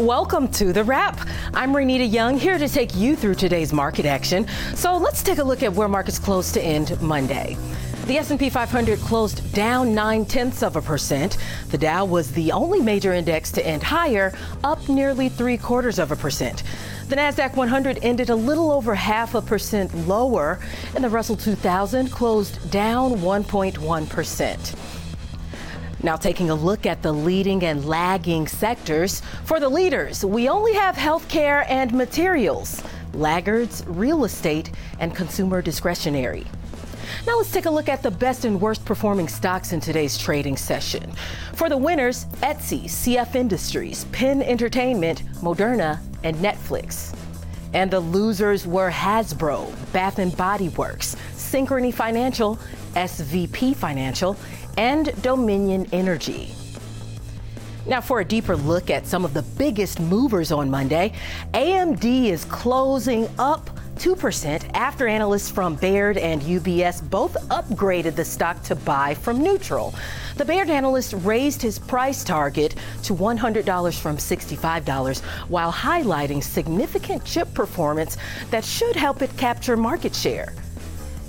Welcome to The Wrap. I'm Renita Young here to take you through today's market action. So let's take a look at where markets closed to end Monday. The S&P 500 closed down 9 tenths of a percent. The Dow was the only major index to end higher, up nearly three quarters of a percent. The Nasdaq 100 ended a little over half a percent lower, and the Russell 2000 closed down 1.1 percent. Now, taking a look at the leading and lagging sectors. For the leaders, we only have healthcare and materials, laggards, real estate, and consumer discretionary. Now let's take a look at the best and worst performing stocks in today's trading session. For the winners, Etsy, CF Industries, Penn Entertainment, Moderna, and Netflix. And the losers were Hasbro, Bath and Body Works, Synchrony Financial, SVB Financial, and Dominion Energy. Now, for a deeper look at some of the biggest movers on Monday, AMD is closing up 2% after analysts from Baird and UBS both upgraded the stock to buy from neutral. The Baird analyst raised his price target to $100 from $65 while highlighting significant chip performance that should help it capture market share.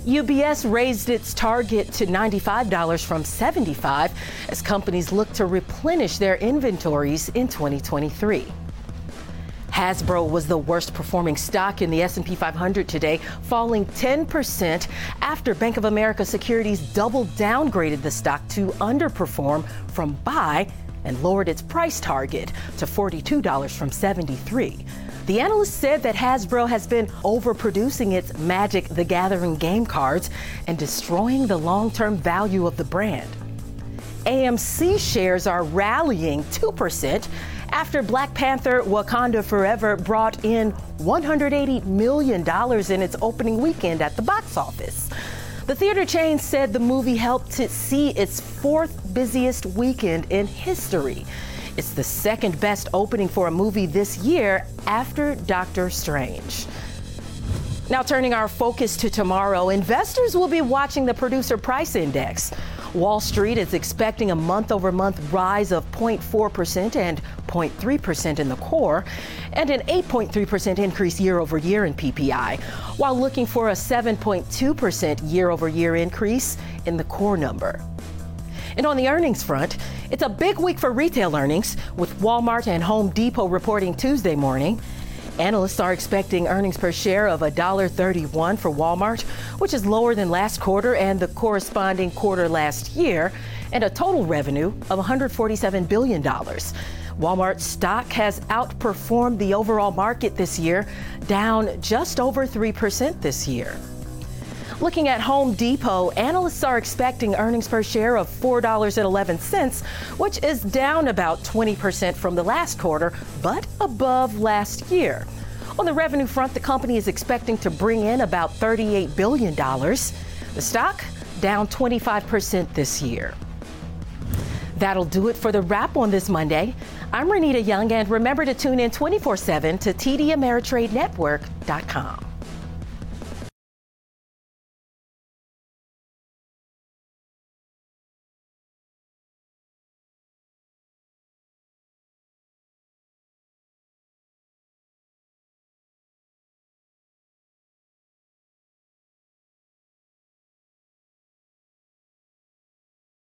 UBS raised its target to $95 from $75 as companies look to replenish their inventories in 2023. Hasbro was the worst performing stock in the S&P 500 today, falling 10% after Bank of America Securities double downgraded the stock to underperform from buy and lowered its price target to $42 from 73. The analyst said that Hasbro has been overproducing its Magic the Gathering game cards and destroying the long term value of the brand. AMC shares are rallying 2% after Black Panther Wakanda Forever brought in $180 million in its opening weekend at the box office. The theater chain said the movie helped it see its fourth busiest weekend in history. It's the second best opening for a movie this year after Doctor Strange. Now, turning our focus to tomorrow, investors will be watching the producer price index. Wall Street is expecting a month over month rise of 0.4% and 0.3% in the core, and an 8.3% increase year over year in PPI, while looking for a 7.2% year over year increase in the core number. And on the earnings front, it's a big week for retail earnings, with Walmart and Home Depot reporting Tuesday morning. Analysts are expecting earnings per share of $1.31 for Walmart, which is lower than last quarter and the corresponding quarter last year, and a total revenue of $147 billion. Walmart stock has outperformed the overall market this year, down just over 3% this year. Looking at Home Depot, analysts are expecting earnings per share of $4.11, which is down about 20% from the last quarter, but above last year. On the revenue front, the company is expecting to bring in about $38 billion. The stock down 25% this year. That'll do it for the wrap on this Monday. I'm Renita Young, and remember to tune in 24 7 to TDAmeritradeNetwork.com.